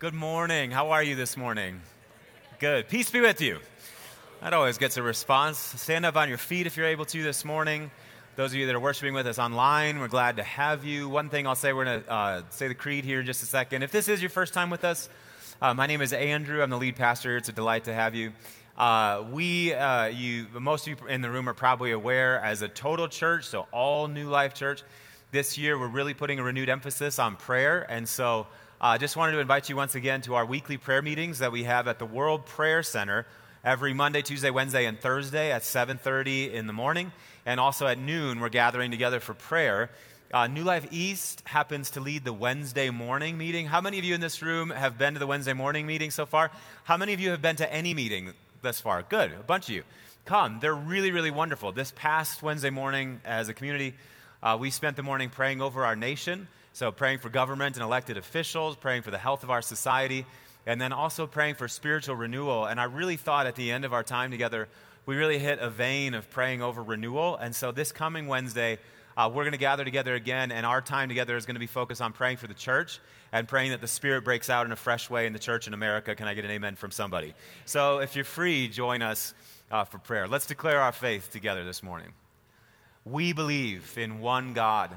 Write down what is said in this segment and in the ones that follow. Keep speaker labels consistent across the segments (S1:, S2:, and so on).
S1: Good morning. How are you this morning? Good. Peace be with you. That always gets a response. Stand up on your feet if you're able to this morning. Those of you that are worshiping with us online, we're glad to have you. One thing I'll say, we're going to uh, say the creed here in just a second. If this is your first time with us, uh, my name is Andrew. I'm the lead pastor. It's a delight to have you. Uh, we, uh, you, most of you in the room are probably aware, as a total church, so all New Life Church, this year we're really putting a renewed emphasis on prayer. And so I uh, just wanted to invite you once again to our weekly prayer meetings that we have at the World Prayer Center every Monday, Tuesday, Wednesday, and Thursday at 7:30 in the morning, and also at noon we're gathering together for prayer. Uh, New Life East happens to lead the Wednesday morning meeting. How many of you in this room have been to the Wednesday morning meeting so far? How many of you have been to any meeting thus far? Good, a bunch of you. Come, they're really, really wonderful. This past Wednesday morning, as a community, uh, we spent the morning praying over our nation. So, praying for government and elected officials, praying for the health of our society, and then also praying for spiritual renewal. And I really thought at the end of our time together, we really hit a vein of praying over renewal. And so, this coming Wednesday, uh, we're going to gather together again, and our time together is going to be focused on praying for the church and praying that the Spirit breaks out in a fresh way in the church in America. Can I get an amen from somebody? So, if you're free, join us uh, for prayer. Let's declare our faith together this morning. We believe in one God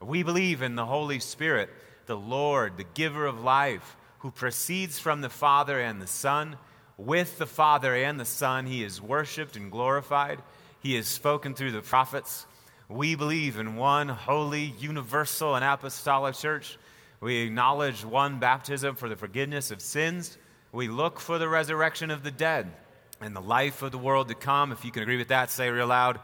S1: We believe in the Holy Spirit, the Lord, the giver of life, who proceeds from the Father and the Son. With the Father and the Son, he is worshiped and glorified. He is spoken through the prophets. We believe in one holy, universal, and apostolic church. We acknowledge one baptism for the forgiveness of sins. We look for the resurrection of the dead and the life of the world to come. If you can agree with that, say it real loud.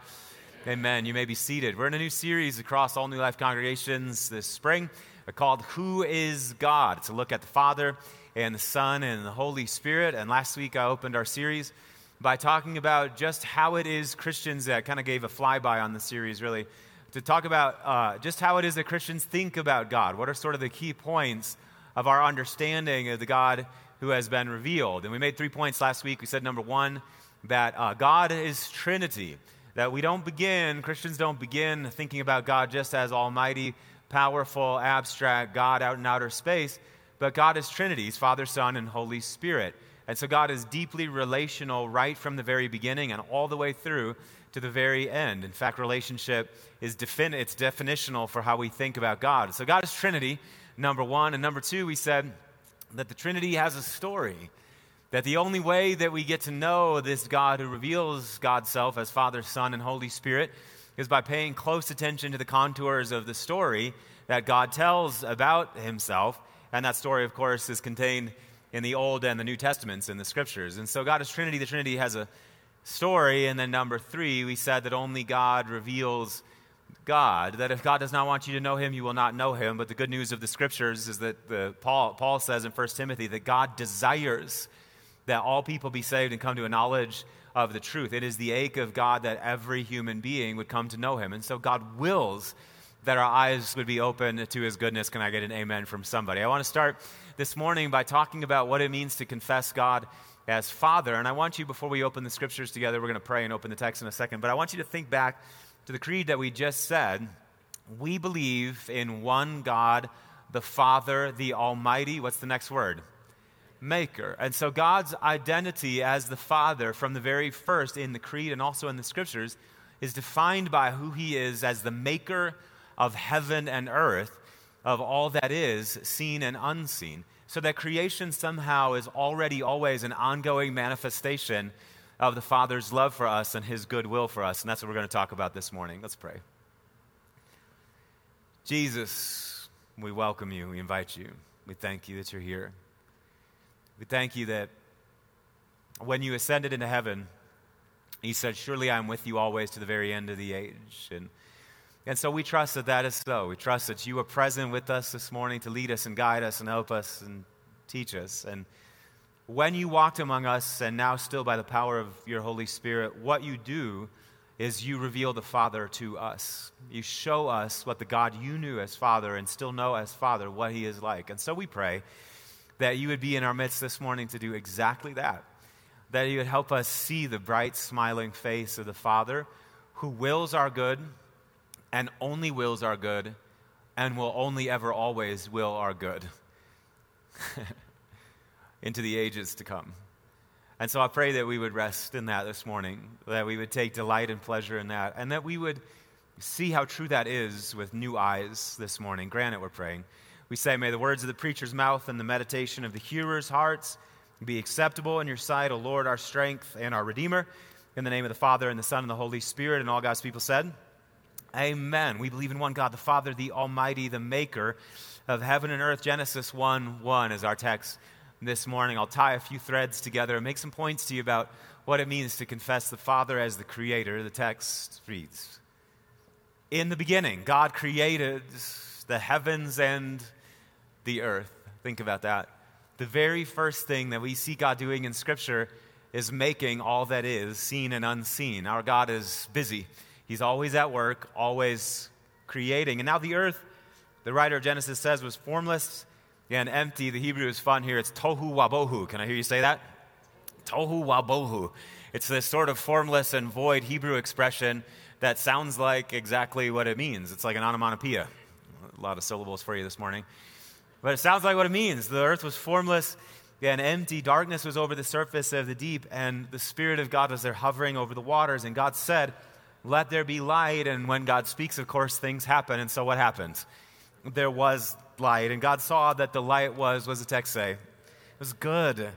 S1: Amen. You may be seated. We're in a new series across all New Life congregations this spring called Who is God? It's a look at the Father and the Son and the Holy Spirit. And last week I opened our series by talking about just how it is Christians, that kind of gave a flyby on the series really, to talk about uh, just how it is that Christians think about God. What are sort of the key points of our understanding of the God who has been revealed? And we made three points last week. We said number one, that uh, God is Trinity that we don't begin, Christians don't begin thinking about God just as almighty, powerful, abstract God out in outer space, but God is Trinity, He's Father, Son, and Holy Spirit. And so God is deeply relational right from the very beginning and all the way through to the very end. In fact, relationship is defin- it's definitional for how we think about God. So God is Trinity, number one. And number two, we said that the Trinity has a story. That the only way that we get to know this God who reveals God's self as Father, Son, and Holy Spirit is by paying close attention to the contours of the story that God tells about himself. And that story, of course, is contained in the Old and the New Testaments in the Scriptures. And so God is Trinity. The Trinity has a story. And then number three, we said that only God reveals God, that if God does not want you to know him, you will not know him. But the good news of the Scriptures is that the, Paul, Paul says in 1 Timothy that God desires that all people be saved and come to a knowledge of the truth. It is the ache of God that every human being would come to know him. And so God wills that our eyes would be open to his goodness. Can I get an amen from somebody? I want to start this morning by talking about what it means to confess God as Father. And I want you, before we open the scriptures together, we're going to pray and open the text in a second, but I want you to think back to the creed that we just said. We believe in one God, the Father, the Almighty. What's the next word? Maker. And so God's identity as the Father from the very first in the Creed and also in the Scriptures is defined by who He is as the maker of heaven and earth, of all that is seen and unseen. so that creation somehow is already always an ongoing manifestation of the Father's love for us and his goodwill for us. And that's what we're going to talk about this morning. Let's pray. Jesus, we welcome you. We invite you. We thank you that you're here. We thank you that when you ascended into heaven, he said, Surely I'm with you always to the very end of the age. And, and so we trust that that is so. We trust that you are present with us this morning to lead us and guide us and help us and teach us. And when you walked among us, and now still by the power of your Holy Spirit, what you do is you reveal the Father to us. You show us what the God you knew as Father and still know as Father, what He is like. And so we pray that you would be in our midst this morning to do exactly that. That you would help us see the bright, smiling face of the Father who wills our good and only wills our good and will only ever always will our good. into the ages to come. And so I pray that we would rest in that this morning, that we would take delight and pleasure in that, and that we would see how true that is with new eyes this morning. Grant it, we're praying. We say, May the words of the preacher's mouth and the meditation of the hearer's hearts be acceptable in your sight, O Lord, our strength and our Redeemer. In the name of the Father, and the Son, and the Holy Spirit, and all God's people said, Amen. We believe in one God, the Father, the Almighty, the Maker of heaven and earth. Genesis 1 1 is our text this morning. I'll tie a few threads together and make some points to you about what it means to confess the Father as the Creator. The text reads In the beginning, God created the heavens and the earth. Think about that. The very first thing that we see God doing in Scripture is making all that is, seen and unseen. Our God is busy, He's always at work, always creating. And now the earth, the writer of Genesis says, was formless and empty. The Hebrew is fun here. It's tohu wabohu. Can I hear you say that? Tohu wabohu. It's this sort of formless and void Hebrew expression that sounds like exactly what it means. It's like an onomatopoeia. A lot of syllables for you this morning. But it sounds like what it means. The earth was formless and empty. Darkness was over the surface of the deep, and the Spirit of God was there hovering over the waters. And God said, Let there be light. And when God speaks, of course, things happen. And so what happened? There was light, and God saw that the light was, was the text say? It was good.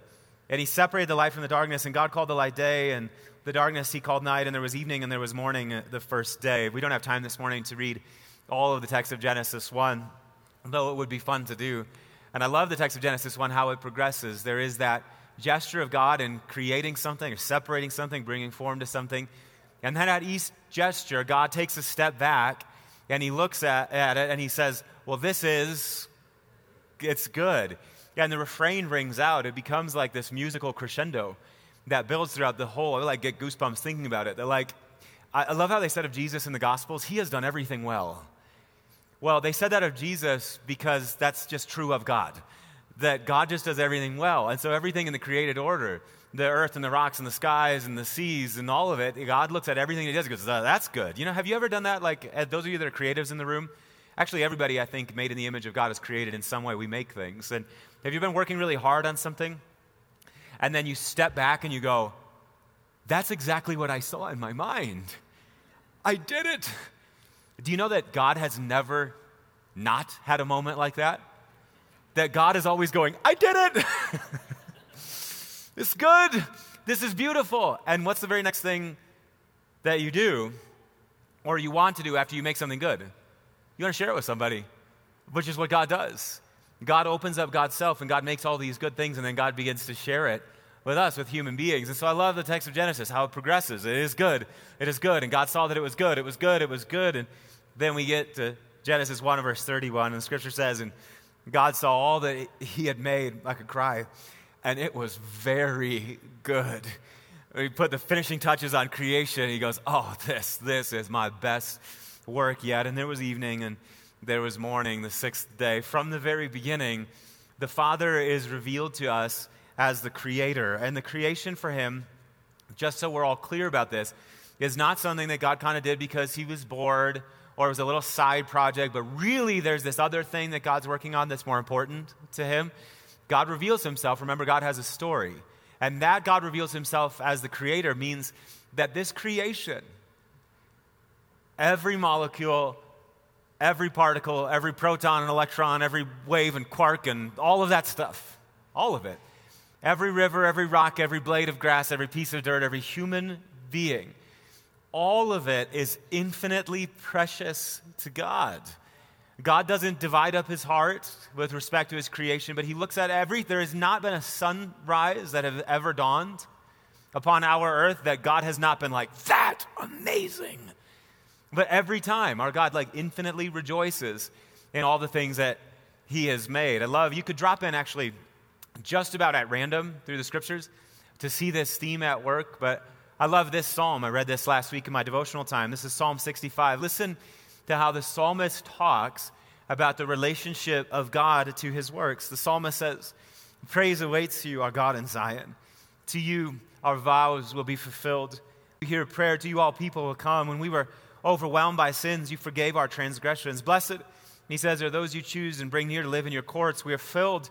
S1: And he separated the light from the darkness, and God called the light day, and the darkness he called night, and there was evening and there was morning uh, the first day. We don't have time this morning to read all of the text of Genesis 1, though it would be fun to do. And I love the text of Genesis 1, how it progresses. There is that gesture of God in creating something or separating something, bringing form to something. And then at each gesture, God takes a step back and he looks at, at it and he says, well, this is, it's good. And the refrain rings out. It becomes like this musical crescendo that builds throughout the whole. I like get goosebumps thinking about it. They're like, I love how they said of Jesus in the Gospels, he has done everything well. Well, they said that of Jesus because that's just true of God, that God just does everything well. And so everything in the created order, the earth and the rocks and the skies and the seas and all of it, God looks at everything he does and goes, that's good. You know, have you ever done that? Like, uh, those of you that are creatives in the room, Actually, everybody, I think, made in the image of God is created in some way. We make things. And have you been working really hard on something? And then you step back and you go, that's exactly what I saw in my mind. I did it. Do you know that God has never not had a moment like that? That God is always going, I did it. it's good. This is beautiful. And what's the very next thing that you do or you want to do after you make something good? You want to share it with somebody, which is what God does. God opens up God's self and God makes all these good things, and then God begins to share it with us, with human beings. And so I love the text of Genesis, how it progresses. It is good. It is good. And God saw that it was good. It was good. It was good. And then we get to Genesis 1, verse 31, and the scripture says, And God saw all that He had made, I could cry, and it was very good. He put the finishing touches on creation. He goes, Oh, this, this is my best work yet. And there was evening and there was morning, the sixth day. From the very beginning, the Father is revealed to us as the Creator. And the creation for Him, just so we're all clear about this, is not something that God kind of did because He was bored or it was a little side project, but really there's this other thing that God's working on that's more important to Him. God reveals Himself. Remember, God has a story. And that God reveals Himself as the Creator means that this creation, Every molecule every particle, every proton and electron, every wave and quark, and all of that stuff. All of it. Every river, every rock, every blade of grass, every piece of dirt, every human being. All of it is infinitely precious to God. God doesn't divide up his heart with respect to his creation, but he looks at every, there has not been a sunrise that has ever dawned upon our earth that God has not been like, that amazing. But every time our God like infinitely rejoices in all the things that he has made. I love, you could drop in actually just about at random through the scriptures to see this theme at work, but I love this psalm. I read this last week in my devotional time. This is Psalm 65. Listen to how the psalmist talks about the relationship of God to his works. The psalmist says, Praise awaits you, our God in Zion. To you, our vows will be fulfilled. We hear a prayer to you, all people will come. When we were overwhelmed by sins, you forgave our transgressions. Blessed, he says, are those you choose and bring near to live in your courts. We are filled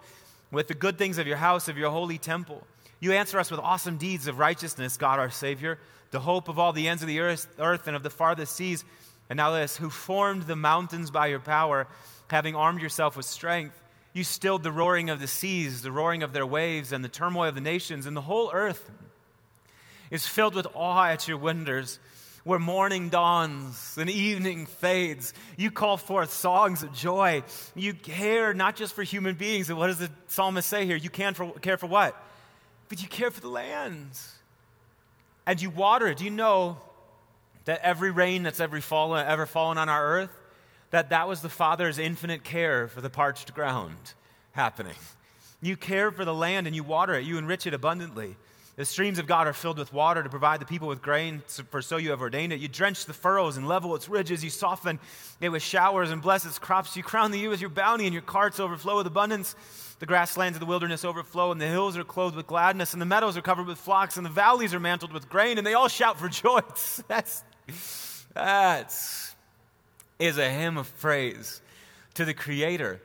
S1: with the good things of your house, of your holy temple. You answer us with awesome deeds of righteousness, God our Savior, the hope of all the ends of the earth, and of the farthest seas. And now this, who formed the mountains by your power, having armed yourself with strength. You stilled the roaring of the seas, the roaring of their waves, and the turmoil of the nations, and the whole earth is filled with awe at your wonders. Where morning dawns and evening fades, you call forth songs of joy. You care not just for human beings. And what does the psalmist say here? You can for, care for what? But you care for the lands. And you water it. Do you know that every rain that's ever fallen, ever fallen on our earth, that that was the Father's infinite care for the parched ground happening. You care for the land and you water it, you enrich it abundantly. The streams of God are filled with water to provide the people with grain, for so you have ordained it. You drench the furrows and level its ridges. You soften it with showers and bless its crops. You crown the earth with your bounty, and your carts overflow with abundance. The grasslands of the wilderness overflow, and the hills are clothed with gladness, and the meadows are covered with flocks, and the valleys are mantled with grain, and they all shout for joy. That's, that's is a hymn of praise to the Creator.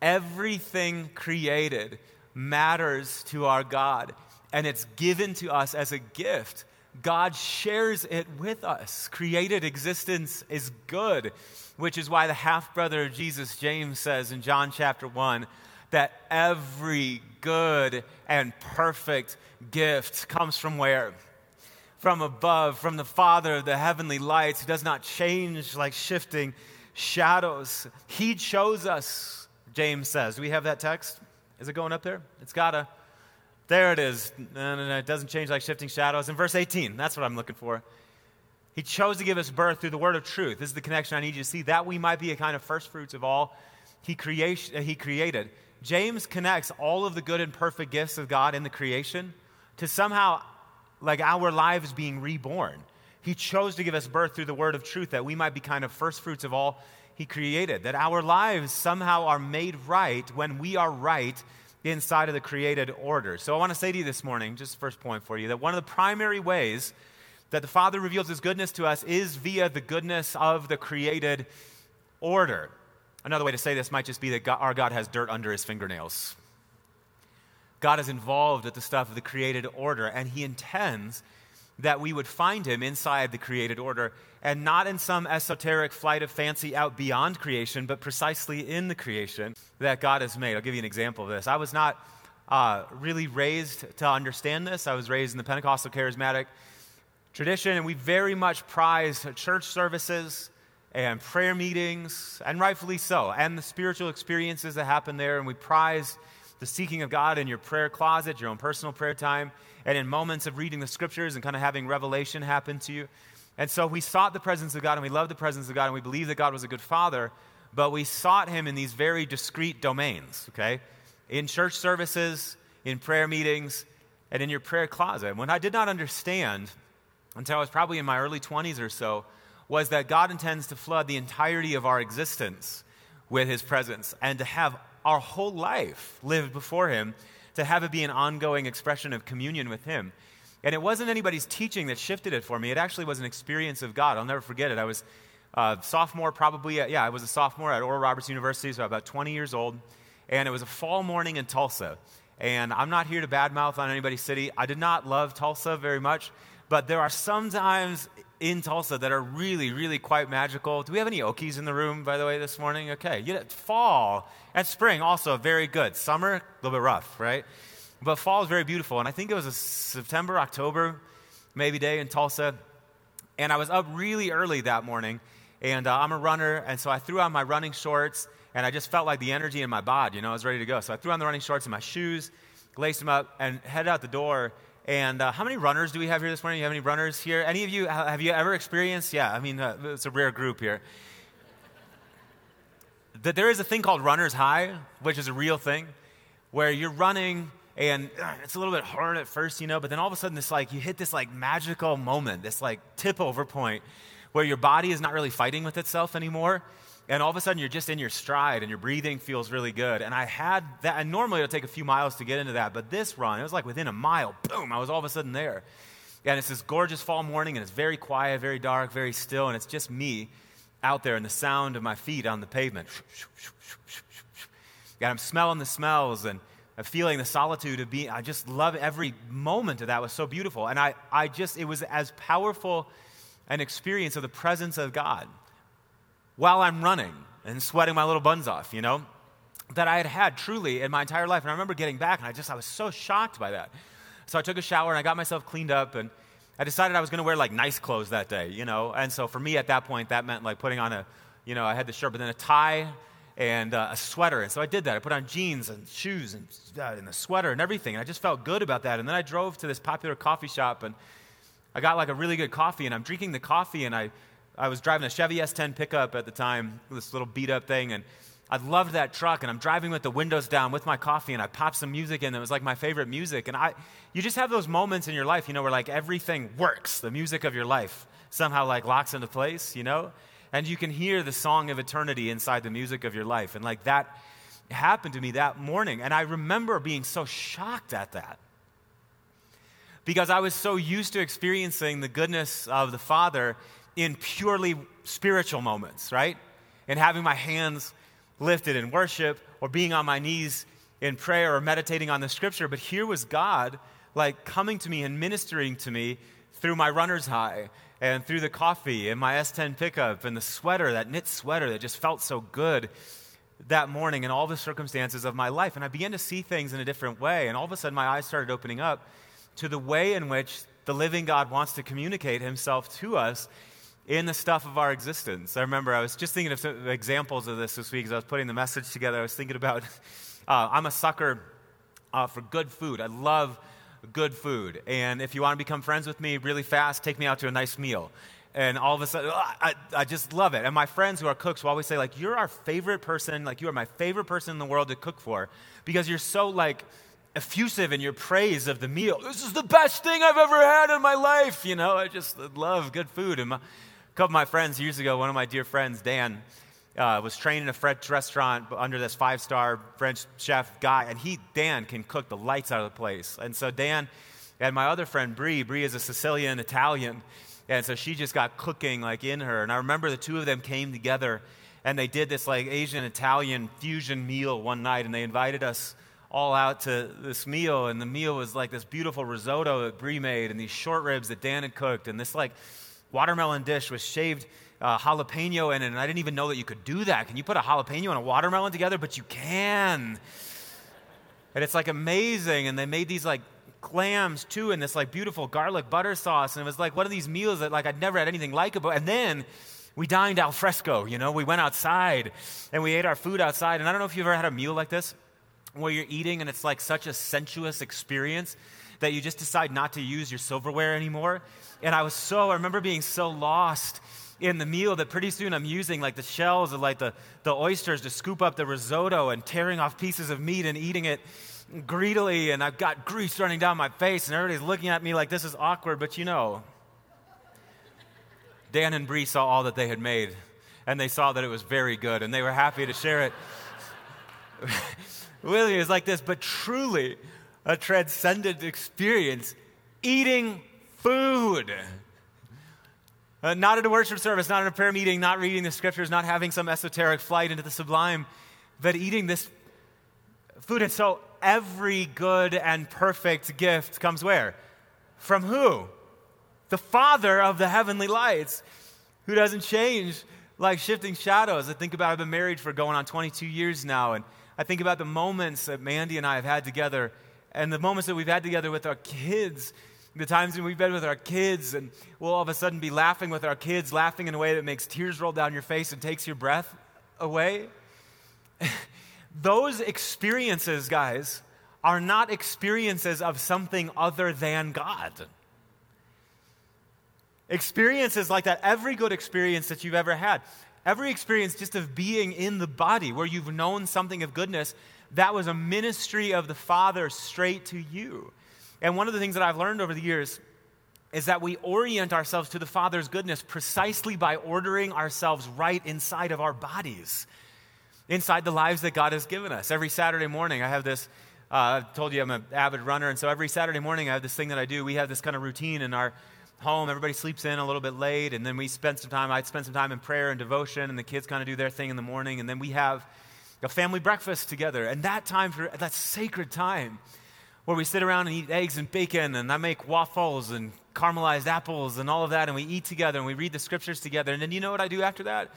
S1: Everything created matters to our God, and it's given to us as a gift. God shares it with us. Created existence is good, which is why the half brother of Jesus, James, says in John chapter 1 that every good and perfect gift comes from where? From above, from the Father of the heavenly lights, who does not change like shifting shadows. He chose us, James says. Do we have that text? Is it going up there? It's gotta. There it is. No, no, no. It doesn't change like shifting shadows. In verse 18, that's what I'm looking for. He chose to give us birth through the word of truth. This is the connection I need you to see. That we might be a kind of first fruits of all he, creation, uh, he created. James connects all of the good and perfect gifts of God in the creation to somehow like our lives being reborn. He chose to give us birth through the word of truth that we might be kind of first fruits of all he created, that our lives somehow are made right when we are right inside of the created order. So I want to say to you this morning, just first point for you, that one of the primary ways that the Father reveals his goodness to us is via the goodness of the created order. Another way to say this might just be that God, our God has dirt under his fingernails. God is involved with the stuff of the created order, and he intends that we would find him inside the created order and not in some esoteric flight of fancy out beyond creation, but precisely in the creation that God has made. I'll give you an example of this. I was not uh, really raised to understand this. I was raised in the Pentecostal charismatic tradition, and we very much prize church services and prayer meetings, and rightfully so, and the spiritual experiences that happen there, and we prize the seeking of God in your prayer closet, your own personal prayer time, and in moments of reading the scriptures and kind of having revelation happen to you. And so we sought the presence of God and we loved the presence of God and we believed that God was a good father, but we sought him in these very discrete domains, okay? In church services, in prayer meetings, and in your prayer closet. When I did not understand until I was probably in my early 20s or so was that God intends to flood the entirety of our existence with His presence and to have our whole life lived before Him, to have it be an ongoing expression of communion with Him. And it wasn't anybody's teaching that shifted it for me. It actually was an experience of God. I'll never forget it. I was a sophomore, probably, uh, yeah, I was a sophomore at Oral Roberts University, so about 20 years old. And it was a fall morning in Tulsa. And I'm not here to badmouth on anybody's city. I did not love Tulsa very much, but there are sometimes in Tulsa that are really, really quite magical. Do we have any Okies in the room, by the way, this morning? Okay. You know, fall and spring also very good. Summer, a little bit rough, right? But fall is very beautiful. And I think it was a September, October, maybe day in Tulsa. And I was up really early that morning. And uh, I'm a runner. And so I threw on my running shorts. And I just felt like the energy in my bod, you know, I was ready to go. So I threw on the running shorts and my shoes, laced them up, and headed out the door. And uh, how many runners do we have here this morning? Do you have any runners here? Any of you, have you ever experienced? Yeah, I mean, uh, it's a rare group here. that there is a thing called runner's high, which is a real thing, where you're running and uh, it's a little bit hard at first, you know, but then all of a sudden it's like you hit this like magical moment, this like tip over point where your body is not really fighting with itself anymore. And all of a sudden you're just in your stride and your breathing feels really good. And I had that, and normally it'll take a few miles to get into that, but this run, it was like within a mile, boom, I was all of a sudden there. And it's this gorgeous fall morning and it's very quiet, very dark, very still, and it's just me out there and the sound of my feet on the pavement. And I'm smelling the smells and feeling the solitude of being, I just love every moment of that was so beautiful. And I, I just, it was as powerful an experience of the presence of God while I'm running and sweating my little buns off, you know, that I had had truly in my entire life. And I remember getting back and I just, I was so shocked by that. So I took a shower and I got myself cleaned up and I decided I was going to wear like nice clothes that day, you know. And so for me at that point, that meant like putting on a, you know, I had the shirt, but then a tie and uh, a sweater. And so I did that. I put on jeans and shoes and, uh, and a sweater and everything. And I just felt good about that. And then I drove to this popular coffee shop and I got like a really good coffee. And I'm drinking the coffee and I, I was driving a Chevy S10 pickup at the time, this little beat up thing. And I loved that truck. And I'm driving with the windows down with my coffee and I popped some music in. It was like my favorite music. And I, you just have those moments in your life, you know, where like everything works. The music of your life somehow like locks into place, you know? and you can hear the song of eternity inside the music of your life. And like that happened to me that morning. And I remember being so shocked at that because I was so used to experiencing the goodness of the Father in purely spiritual moments, right? And having my hands lifted in worship or being on my knees in prayer or meditating on the scripture. But here was God like coming to me and ministering to me through my runner's high and through the coffee and my S10 pickup and the sweater, that knit sweater that just felt so good that morning in all the circumstances of my life. And I began to see things in a different way. And all of a sudden, my eyes started opening up to the way in which the living God wants to communicate himself to us in the stuff of our existence. I remember I was just thinking of some examples of this this week as I was putting the message together. I was thinking about uh, I'm a sucker uh, for good food. I love good food. And if you want to become friends with me really fast, take me out to a nice meal. And all of a sudden, I, I just love it. And my friends who are cooks will always say, like, you're our favorite person, like, you are my favorite person in the world to cook for because you're so, like, effusive in your praise of the meal. This is the best thing I've ever had in my life. You know, I just love good food. And my, couple of my friends years ago, one of my dear friends, Dan, uh, was trained in a French restaurant under this five star French chef guy, and he, Dan, can cook the lights out of the place. And so Dan and my other friend, Bree, Bree is a Sicilian Italian, and so she just got cooking like in her. And I remember the two of them came together and they did this like Asian Italian fusion meal one night, and they invited us all out to this meal. And the meal was like this beautiful risotto that Bree made, and these short ribs that Dan had cooked, and this like watermelon dish was shaved uh, jalapeno in it, and I didn't even know that you could do that. Can you put a jalapeno and a watermelon together? But you can. And it's like amazing. And they made these like clams too in this like beautiful garlic butter sauce. And it was like one of these meals that like I'd never had anything like it. And then we dined al fresco, you know, we went outside and we ate our food outside. And I don't know if you've ever had a meal like this where you're eating and it's like such a sensuous experience that you just decide not to use your silverware anymore. And I was so, I remember being so lost in the meal that pretty soon I'm using like the shells of like the, the oysters to scoop up the risotto and tearing off pieces of meat and eating it greedily. And I've got grease running down my face and everybody's looking at me like this is awkward. But you know, Dan and Bree saw all that they had made and they saw that it was very good and they were happy to share it. Willie is like this, but truly a transcendent experience eating food. Uh, not at a worship service, not in a prayer meeting, not reading the scriptures, not having some esoteric flight into the sublime, but eating this food. And so every good and perfect gift comes where? From who? the Father of the heavenly lights, who doesn't change like shifting shadows. I think about I've been married for going on 22 years now, and I think about the moments that Mandy and I have had together and the moments that we've had together with our kids, the times when we've been with our kids, and we'll all of a sudden be laughing with our kids, laughing in a way that makes tears roll down your face and takes your breath away. Those experiences, guys, are not experiences of something other than God. Experiences like that, every good experience that you've ever had, every experience just of being in the body where you've known something of goodness, that was a ministry of the Father straight to you. And one of the things that I've learned over the years is that we orient ourselves to the Father's goodness precisely by ordering ourselves right inside of our bodies, inside the lives that God has given us. Every Saturday morning, I have this. Uh, I've told you I'm an avid runner, and so every Saturday morning I have this thing that I do. We have this kind of routine in our home. Everybody sleeps in a little bit late, and then we spend some time. I spend some time in prayer and devotion, and the kids kind of do their thing in the morning, and then we have a family breakfast together. And that time for that sacred time where we sit around and eat eggs and bacon, and I make waffles and caramelized apples and all of that, and we eat together and we read the scriptures together. And then you know what I do after that?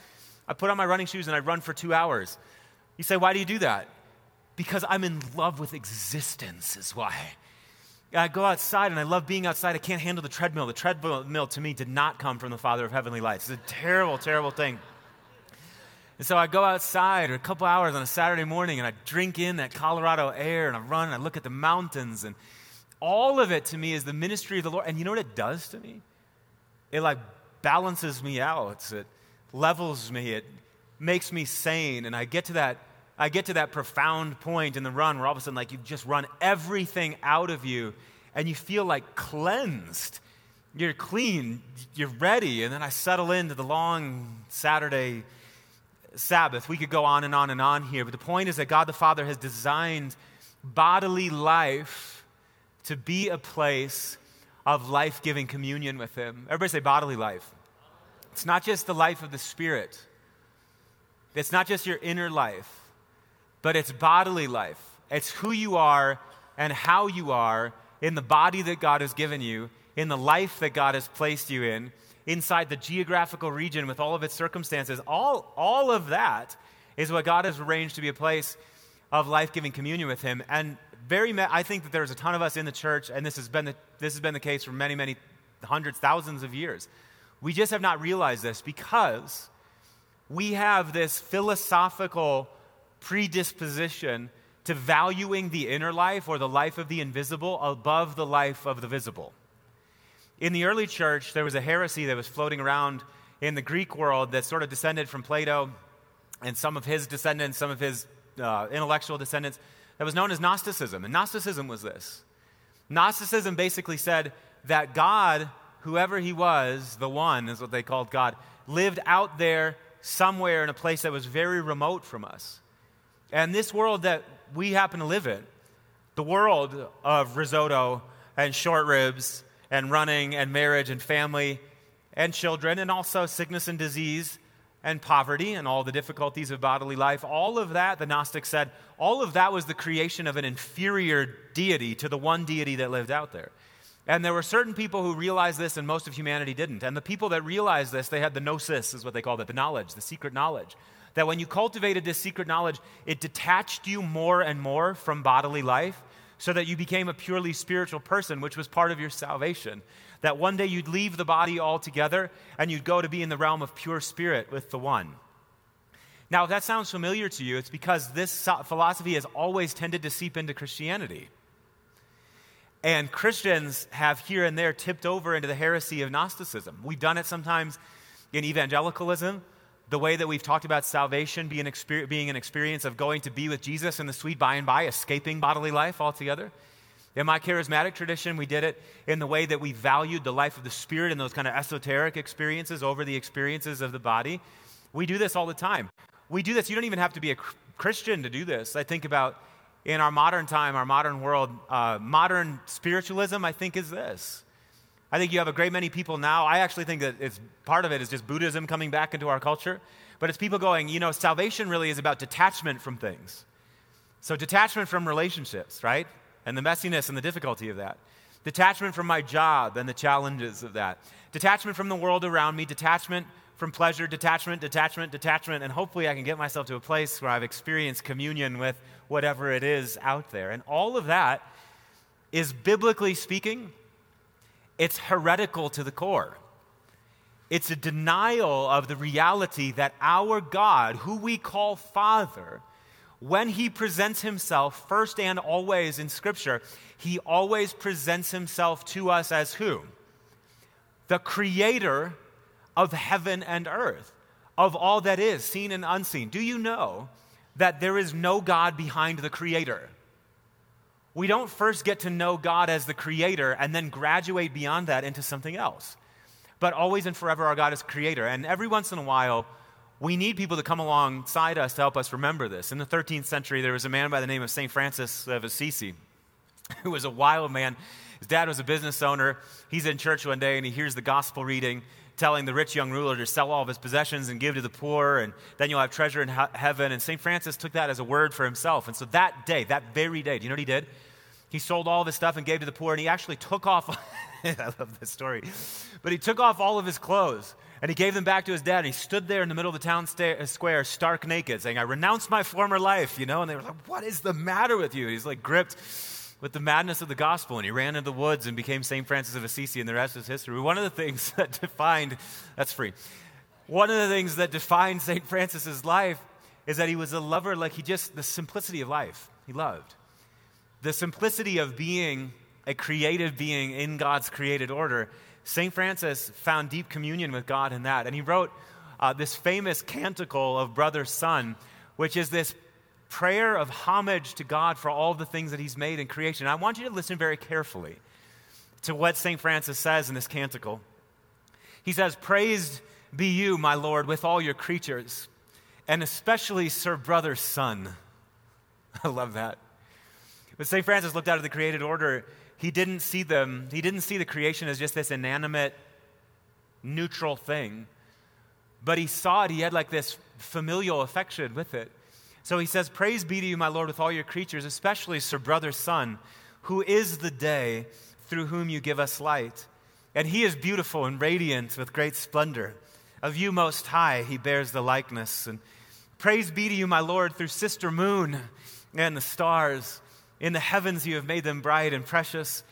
S1: I put on my running shoes and I run for two hours. You say, why do you do that? Because I'm in love with existence, is why. I go outside and I love being outside. I can't handle the treadmill. The treadmill to me did not come from the Father of Heavenly Lights. It's a terrible, terrible thing. And so I go outside for a couple hours on a Saturday morning and I drink in that Colorado air and I run and I look at the mountains and all of it to me is the ministry of the Lord. And you know what it does to me? It like balances me out. It levels me. It makes me sane. And I get to that I get to that profound point in the run where all of a sudden, like, you've just run everything out of you and you feel like cleansed. You're clean, you're ready. And then I settle into the long Saturday Sabbath. We could go on and on and on here, but the point is that God the Father has designed bodily life to be a place of life giving communion with Him. Everybody say bodily life. It's not just the life of the Spirit, it's not just your inner life but it's bodily life. It's who you are and how you are in the body that God has given you, in the life that God has placed you in, inside the geographical region with all of its circumstances. All, all of that is what God has arranged to be a place of life giving communion with Him. And very, I think that there's a ton of us in the church, and this has, been the, this has been the case for many, many hundreds, thousands of years. We just have not realized this because we have this philosophical predisposition to valuing the inner life or the life of the invisible above the life of the visible. In the early church, there was a heresy that was floating around in the Greek world that sort of descended from Plato and some of his descendants, some of his uh, intellectual descendants, that was known as Gnosticism. And Gnosticism was this Gnosticism basically said that God, whoever he was, the one is what they called God, lived out there somewhere in a place that was very remote from us. And this world that we happen to live in, the world of risotto and short ribs and running and marriage and family and children and also sickness and disease and poverty and all the difficulties of bodily life, all of that, the Gnostics said, all of that was the creation of an inferior deity to the one deity that lived out there. And there were certain people who realized this, and most of humanity didn't. And the people that realized this, they had the gnosis, is what they called it, the knowledge, the secret knowledge that when you cultivated this secret knowledge, it detached you more and more from bodily life so that you became a purely spiritual person, which was part of your salvation. That one day you'd leave the body altogether and you'd go to be in the realm of pure spirit with the one. Now, if that sounds familiar to you, it's because this philosophy has always tended to seep into Christianity. And Christians have here and there tipped over into the heresy of Gnosticism. We've done it sometimes in evangelicalism the way that we've talked about salvation being, exper- being an experience of going to be with Jesus in the sweet by and by, escaping bodily life altogether. In my charismatic tradition, we did it in the way that we valued the life of the Spirit and those kind of esoteric experiences over the experiences of the body. We do this all the time. We do this. You don't even have to be a Christian to do this. I think about in our modern time, our modern world, uh, modern spiritualism, I think, is this I think you have a great many people now. I actually think that it's part of it is just Buddhism coming back into our culture. But it's people going, you know, salvation really is about detachment from things. So, detachment from relationships, right? And the messiness and the difficulty of that. detachment from my job and the challenges of that, detachment from the world around me, detachment from pleasure, detachment, detachment, detachment, and hopefully I can get myself to a place where I've experienced communion with whatever it is out there. And all of that is biblically speaking, it's heretical to the core. It's a denial of the reality that our God, who we call Father, when he presents himself first and always in Scripture, he always presents himself to us as who? The creator of heaven and earth, of all that is, seen and unseen. Do you know that there is no God behind the creator? We don't first get to know God as the creator and then graduate beyond that into something else. But always and forever, our God is creator. And every once in a while, we need people to come alongside us to help us remember this. In the 13th century, there was a man by the name of St. Francis of Assisi who was a wild man. His dad was a business owner. He's in church one day and he hears the gospel reading telling the rich young ruler to sell all of his possessions and give to the poor, and then you'll have treasure in heaven. And St. Francis took that as a word for himself. And so that day, that very day, do you know what he did? He sold all of his stuff and gave to the poor, and he actually took off. I love this story. But he took off all of his clothes and he gave them back to his dad. And he stood there in the middle of the town sta- uh, square, stark naked, saying, I renounce my former life, you know? And they were like, What is the matter with you? He's like gripped with the madness of the gospel, and he ran into the woods and became St. Francis of Assisi, and the rest is history. One of the things that defined, that's free, one of the things that defined St. Francis's life is that he was a lover, like he just, the simplicity of life, he loved. The simplicity of being a creative being in God's created order. St. Francis found deep communion with God in that, and he wrote uh, this famous canticle of Brother Sun, which is this prayer of homage to God for all the things that He's made in creation. I want you to listen very carefully to what St. Francis says in this canticle. He says, Praised be you, my Lord, with all your creatures, and especially Sir Brother Sun. I love that. But St. Francis looked out at the created order. He didn't see them, he didn't see the creation as just this inanimate, neutral thing. But he saw it, he had like this familial affection with it. So he says, Praise be to you, my Lord, with all your creatures, especially Sir Brother Sun, who is the day through whom you give us light. And he is beautiful and radiant with great splendor. Of you, Most High, he bears the likeness. And praise be to you, my Lord, through Sister Moon and the stars. In the heavens, you have made them bright and precious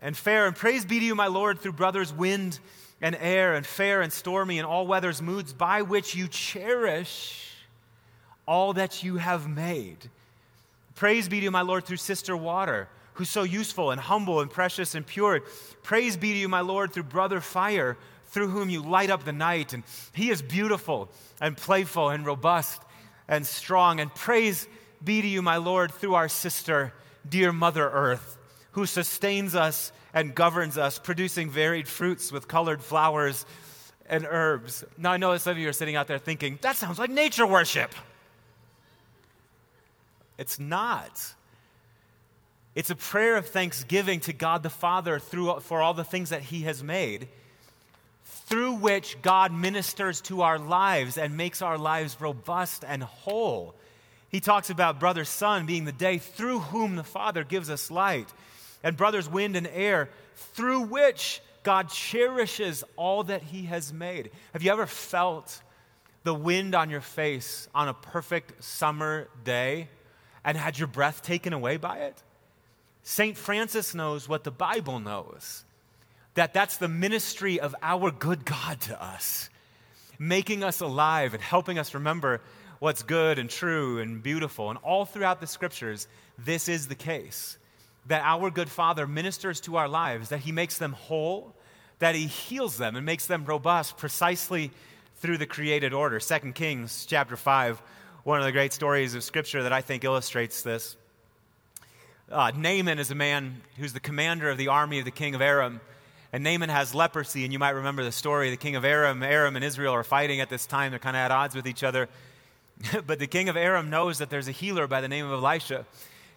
S1: and fair. And praise be to you, my Lord, through brothers wind and air, and fair and stormy, and all weathers moods, by which you cherish all that you have made. Praise be to you, my Lord, through Sister Water, who's so useful and humble and precious and pure. Praise be to you, my Lord, through Brother Fire, through whom you light up the night. And he is beautiful and playful and robust and strong. And praise be to you, my Lord, through our sister, dear Mother Earth, who sustains us and governs us, producing varied fruits with colored flowers and herbs. Now, I know some of you are sitting out there thinking, that sounds like nature worship. It's not. It's a prayer of thanksgiving to God the Father through, for all the things that He has made, through which God ministers to our lives and makes our lives robust and whole. He talks about brother sun being the day through whom the Father gives us light, and brothers wind and air, through which God cherishes all that He has made. Have you ever felt the wind on your face on a perfect summer day? And had your breath taken away by it? St. Francis knows what the Bible knows that that's the ministry of our good God to us, making us alive and helping us remember what's good and true and beautiful. And all throughout the scriptures, this is the case that our good Father ministers to our lives, that He makes them whole, that He heals them and makes them robust precisely through the created order. 2 Kings chapter 5 one of the great stories of Scripture that I think illustrates this. Uh, Naaman is a man who's the commander of the army of the king of Aram. And Naaman has leprosy, and you might remember the story. The king of Aram, Aram and Israel are fighting at this time. They're kind of at odds with each other. but the king of Aram knows that there's a healer by the name of Elisha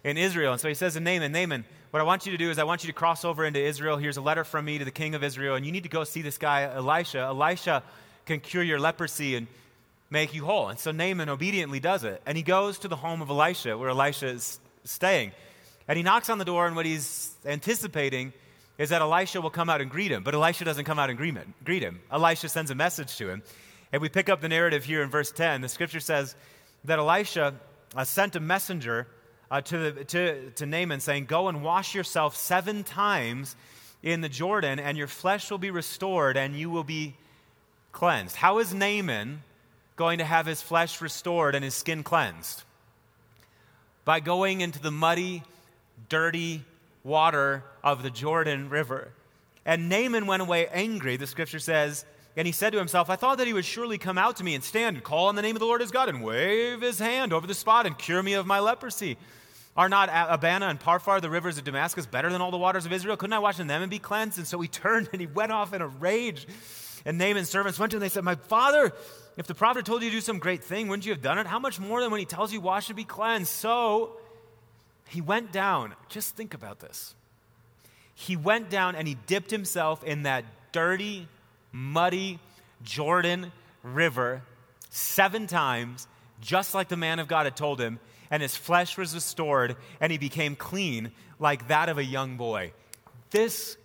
S1: in Israel. And so he says to Naaman, Naaman, what I want you to do is I want you to cross over into Israel. Here's a letter from me to the king of Israel, and you need to go see this guy, Elisha. Elisha can cure your leprosy and make you whole. And so Naaman obediently does it. And he goes to the home of Elisha, where Elisha is staying. And he knocks on the door, and what he's anticipating is that Elisha will come out and greet him, but Elisha doesn't come out and greet him. Elisha sends a message to him. And we pick up the narrative here in verse 10. The scripture says that Elisha uh, sent a messenger uh, to, the, to, to Naaman saying, Go and wash yourself seven times in the Jordan, and your flesh will be restored, and you will be cleansed. How is Naaman going to have his flesh restored and his skin cleansed? By going into the muddy, dirty water of the Jordan River. And Naaman went away angry, the scripture says, and he said to himself, I thought that he would surely come out to me and stand and call on the name of the Lord his God and wave his hand over the spot and cure me of my leprosy. Are not Abana and Pharpar, the rivers of Damascus, better than all the waters of Israel? Couldn't I wash in them and be cleansed? And so he turned and he went off in a rage. And Naaman's servants went to him and they said, My father, if the prophet told you to do some great thing, wouldn't you have done it? How much more than when he tells you, wash and be cleansed? So he went down. Just think about this. He went down and he dipped himself in that dirty, muddy Jordan River seven times, just like the man of God had told him, and his flesh was restored, and he became clean like that of a young boy. This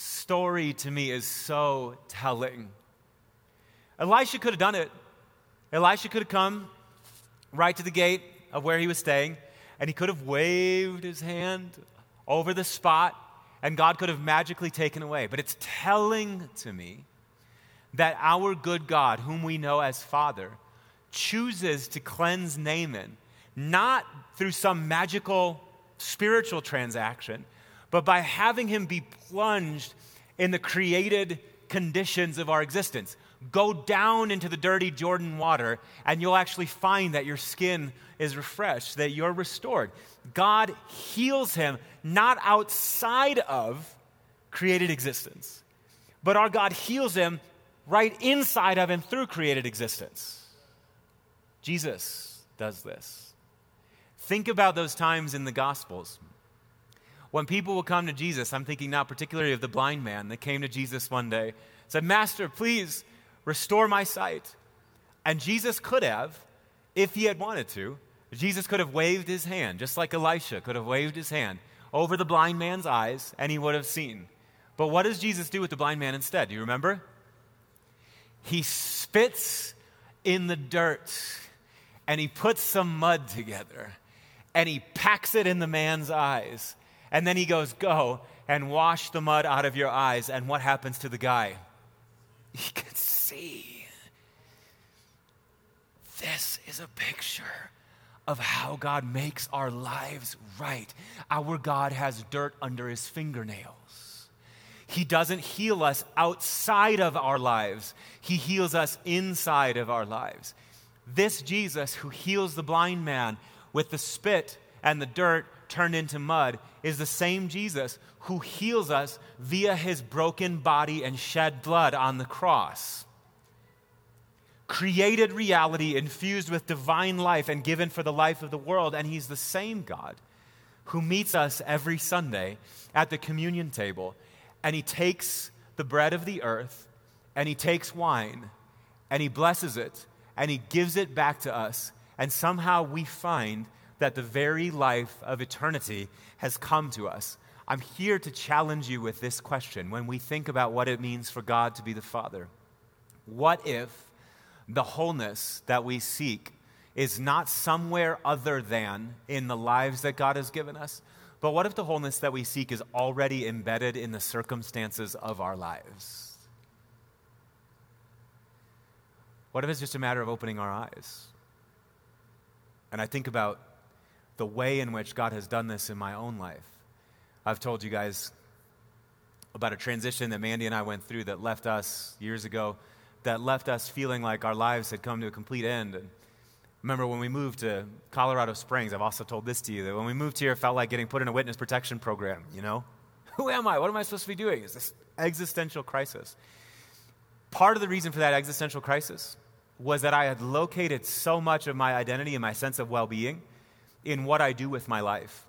S1: story to me is so telling. Elisha could have done it. Elisha could have come right to the gate of where he was staying, and he could have waved his hand over the spot and God could have magically taken away. But it's telling to me that our good God, whom we know as Father, chooses to cleanse Naaman, not through some magical spiritual transaction, but by having him be plunged in the created conditions of our existence. Go down into the dirty Jordan water, and you'll actually find that your skin is refreshed, that you're restored. God heals him not outside of created existence, but our God heals him right inside of and through created existence. Jesus does this. Think about those times in the Gospels. When people will come to Jesus, I'm thinking now particularly of the blind man that came to Jesus one day, said, Master, please restore my sight. And Jesus could have, if he had wanted to, Jesus could have waved his hand, just like Elisha could have waved his hand over the blind man's eyes, and he would have seen. But what does Jesus do with the blind man instead? Do you remember? He spits in the dirt and he puts some mud together and he packs it in the man's eyes. And then he goes, Go and wash the mud out of your eyes. And what happens to the guy? He can see. This is a picture of how God makes our lives right. Our God has dirt under his fingernails. He doesn't heal us outside of our lives, he heals us inside of our lives. This Jesus who heals the blind man with the spit and the dirt turned into mud is the same Jesus who heals us via his broken body and shed blood on the cross created reality infused with divine life and given for the life of the world. And He's the same God who meets us every Sunday at the communion table. And He takes the bread of the earth and He takes wine and He blesses it and He gives it back to us. And somehow we find that the very life of eternity has come to us. I'm here to challenge you with this question when we think about what it means for God to be the Father. What if the wholeness that we seek is not somewhere other than in the lives that God has given us, but what if the wholeness that we seek is already embedded in the circumstances of our lives? What if it's just a matter of opening our eyes? And I think about the way in which God has done this in my own life. I've told you guys about a transition that Mandy and I went through that left us years ago that left us feeling like our lives had come to a complete end. And remember when we moved to Colorado Springs, I've also told this to you that when we moved here, it felt like getting put in a witness protection program, you know? Who am I? What am I supposed to be doing? It's this existential crisis. Part of the reason for that existential crisis was that I had located so much of my identity and my sense of well being in what I do with my life.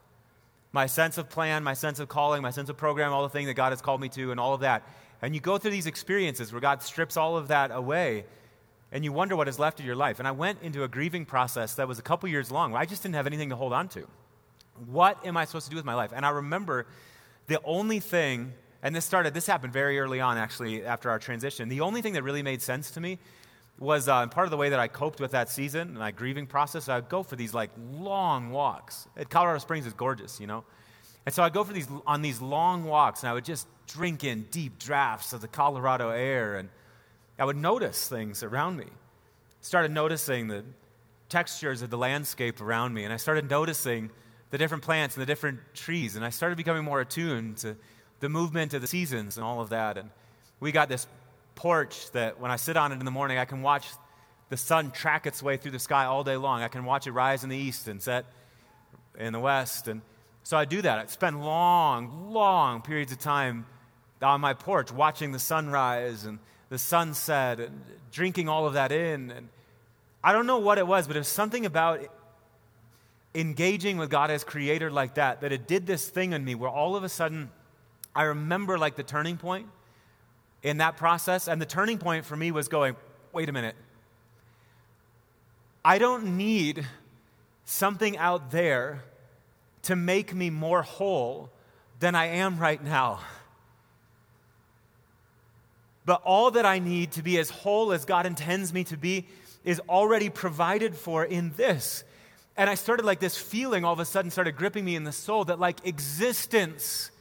S1: My sense of plan, my sense of calling, my sense of program, all the things that God has called me to, and all of that. And you go through these experiences where God strips all of that away and you wonder what is left of your life. And I went into a grieving process that was a couple years long I just didn't have anything to hold on to. What am I supposed to do with my life? And I remember the only thing and this started, this happened very early on, actually, after our transition. The only thing that really made sense to me was uh, part of the way that I coped with that season and my grieving process. I would go for these like long walks. At Colorado Springs is gorgeous, you know. And so I'd go for these on these long walks, and I would just drink in deep drafts of the Colorado air, and I would notice things around me. Started noticing the textures of the landscape around me, and I started noticing the different plants and the different trees, and I started becoming more attuned to the movement of the seasons and all of that. And we got this porch that when I sit on it in the morning, I can watch the sun track its way through the sky all day long. I can watch it rise in the east and set in the west. And so I do that. I spend long, long periods of time on my porch watching the sunrise and the sunset and drinking all of that in. And I don't know what it was, but was something about engaging with God as creator like that, that it did this thing in me where all of a sudden I remember like the turning point in that process. And the turning point for me was going, wait a minute. I don't need something out there to make me more whole than I am right now. But all that I need to be as whole as God intends me to be is already provided for in this. And I started like this feeling all of a sudden started gripping me in the soul that like existence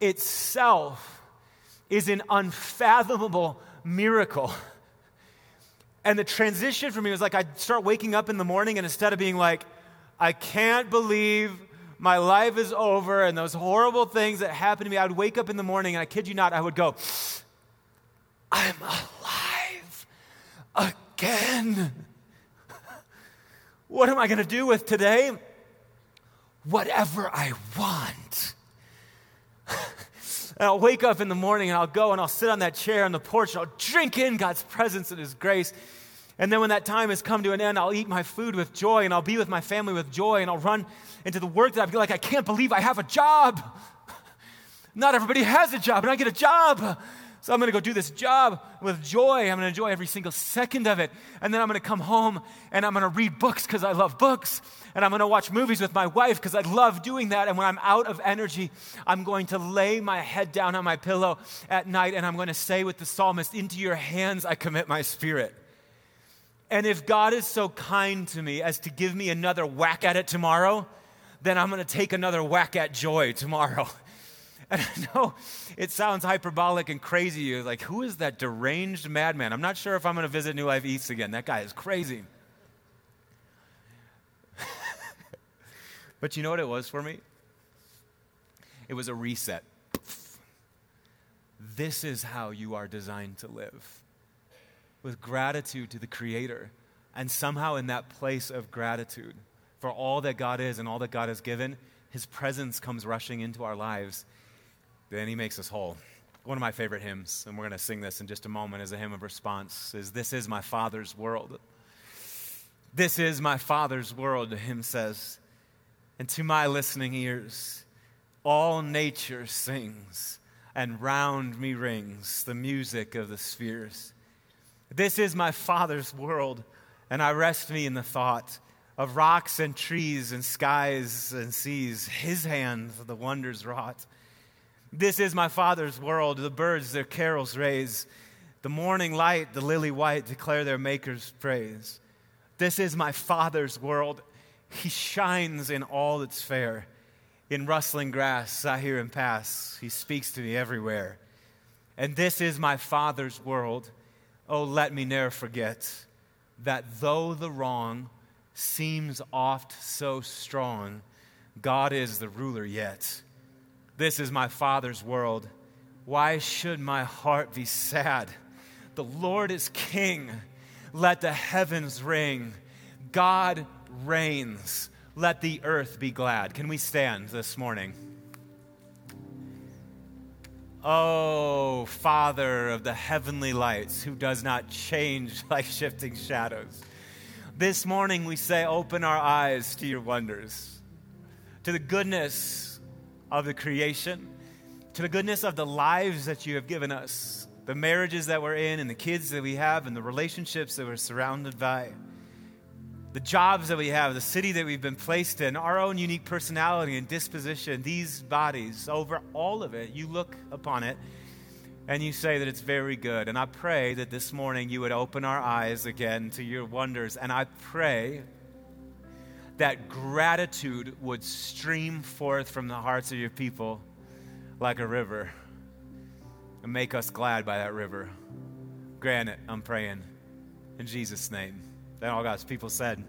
S1: itself is an unfathomable miracle. And the transition for me was like I'd start waking up in the morning, and instead of being like, I can't believe my life is over and those horrible things that happened to me, I would wake up in the morning, and I kid you not, I would go, I'm alive again. What am I going to do with today? Whatever I want. And I'll wake up in the morning and I'll go and I'll sit on that chair on the porch and I'll drink in God's presence and His grace. And then when that time has come to an end, I'll eat my food with joy and I'll be with my family with joy and I'll run into the work that I feel like I can't believe I have a job. Not everybody has a job, and I get a job. So I'm going to go do this job with joy. I'm going to enjoy every single second of it. And then I'm going to come home and I'm going to read books because I love books. And I'm going to watch movies with my wife because I love doing that. And when I'm out of energy, I'm going to lay my head down on my pillow at night and I'm going to say with the psalmist, Into your hands I commit my spirit. And if God is so kind to me as to give me another whack at it tomorrow, then I'm going to take another whack at joy tomorrow. And I know it sounds hyperbolic and crazy. You're like, who is that deranged madman? I'm not sure if I'm going to visit New Life East again. That guy is crazy. but you know what it was for me? It was a reset. This is how you are designed to live with gratitude to the Creator. And somehow, in that place of gratitude for all that God is and all that God has given, His presence comes rushing into our lives then he makes us whole. One of my favorite hymns, and we're going to sing this in just a moment as a hymn of response, is This is my Father's world. This is my Father's world, the hymn says. And to my listening ears, all nature sings, and round me rings the music of the spheres. This is my Father's world, and I rest me in the thought of rocks and trees and skies and seas, His hands the wonders wrought. This is my Father's world. The birds their carols raise. The morning light, the lily white, declare their Maker's praise. This is my Father's world. He shines in all that's fair. In rustling grass, I hear him pass. He speaks to me everywhere. And this is my Father's world. Oh, let me ne'er forget that though the wrong seems oft so strong, God is the ruler yet. This is my Father's world. Why should my heart be sad? The Lord is King. Let the heavens ring. God reigns. Let the earth be glad. Can we stand this morning? Oh, Father of the heavenly lights, who does not change like shifting shadows. This morning we say, Open our eyes to your wonders, to the goodness of the creation, to the goodness of the lives that you have given us, the marriages that we're in, and the kids that we have, and the relationships that we're surrounded by. the jobs that we have, the city that we've been placed in, our own unique personality and disposition, these bodies, over all of it, you look upon it and you say that it's very good. And I pray that this morning you would open our eyes again to your wonders. And I pray that gratitude would stream forth from the hearts of your people like a river and make us glad by that river. Grant it, I'm praying. In Jesus' name. Then all God's people said,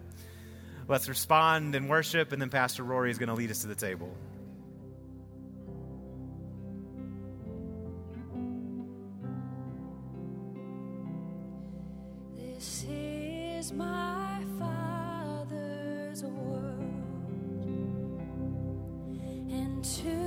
S1: Let's respond and worship, and then Pastor Rory is going to lead us to the table.
S2: This is my to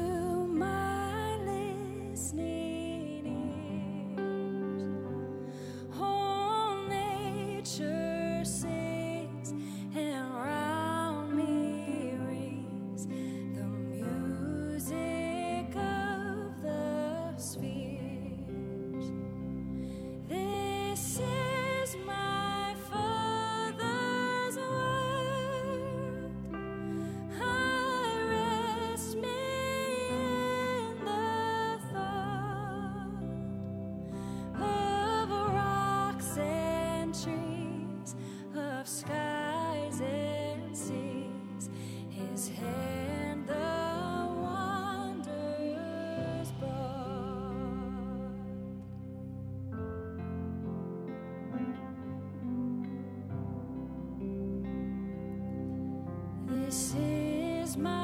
S2: is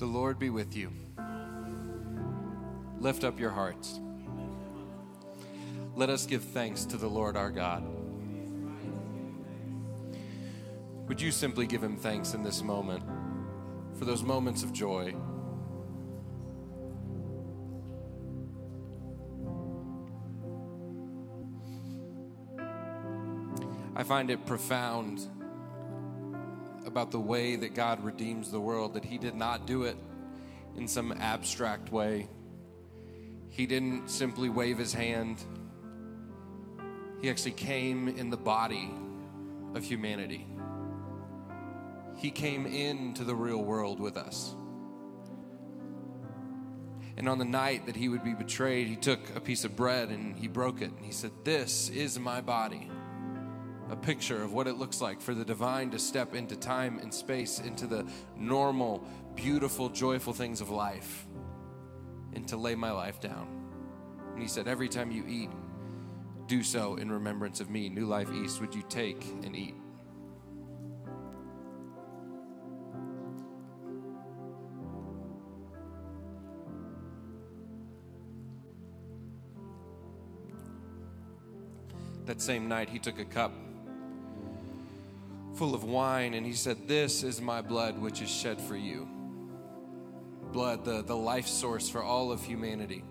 S2: The Lord be
S3: with you. Lift up your hearts. Let us give thanks to the Lord our God. Would you simply give him thanks in this moment for those moments of joy? I find it profound about the way that God redeems the world, that He did not do it in some abstract way. He didn't simply wave His hand, He actually came in the body of humanity. He came into the real world with us. And on the night that he would be betrayed, he took a piece of bread and he broke it. And he said, This is my body. A picture of what it looks like for the divine to step into time and space, into the normal, beautiful, joyful things of life, and to lay my life down. And he said, Every time you eat, do so in remembrance of me. New Life East, would you take and eat? That same night, he took a cup full of wine and he said, This is my blood, which is shed for you. Blood, the, the life source for all of humanity.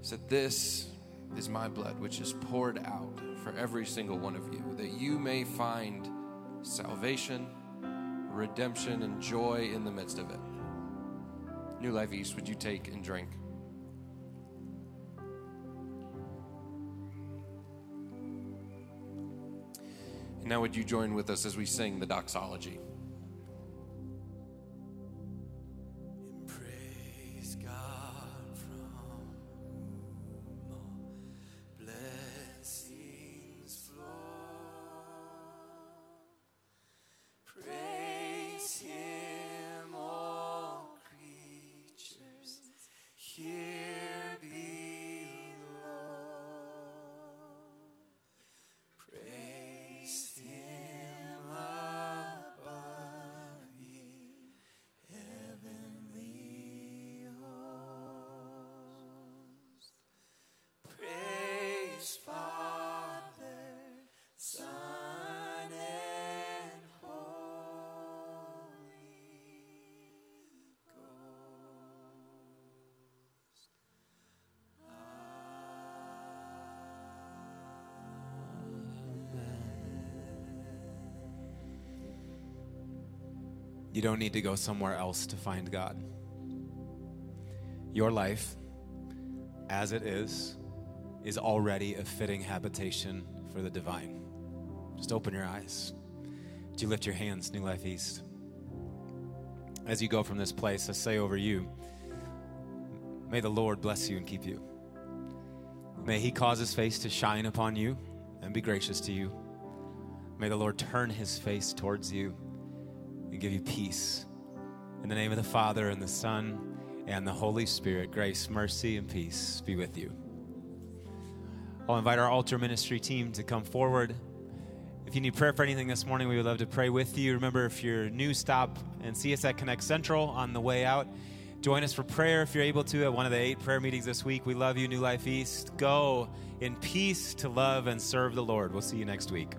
S3: He said, This is my blood, which is poured out for every single one of you, that you may find salvation, redemption, and joy in the midst of it. New Life East, would you take and drink? Now, would you join with us as we sing the doxology?
S1: You don't need to go somewhere else to find God. Your life, as it is, is already a fitting habitation for the divine. Just open your eyes. Do you lift your hands, New Life East? As you go from this place, I say over you, may the Lord bless you and keep you. May he cause his face to shine upon you and be gracious to you. May the Lord turn his face towards you and give you peace. In the name of the Father, and the Son, and the Holy Spirit, grace, mercy, and peace be with you. I'll invite our altar ministry team to come forward. If you need prayer for anything this morning, we would love to pray with you. Remember, if you're new, stop and see us at Connect Central on the way out. Join us for prayer if you're able to at one of the eight prayer meetings this week. We love you, New Life East. Go in peace to love and serve the Lord. We'll see you next week.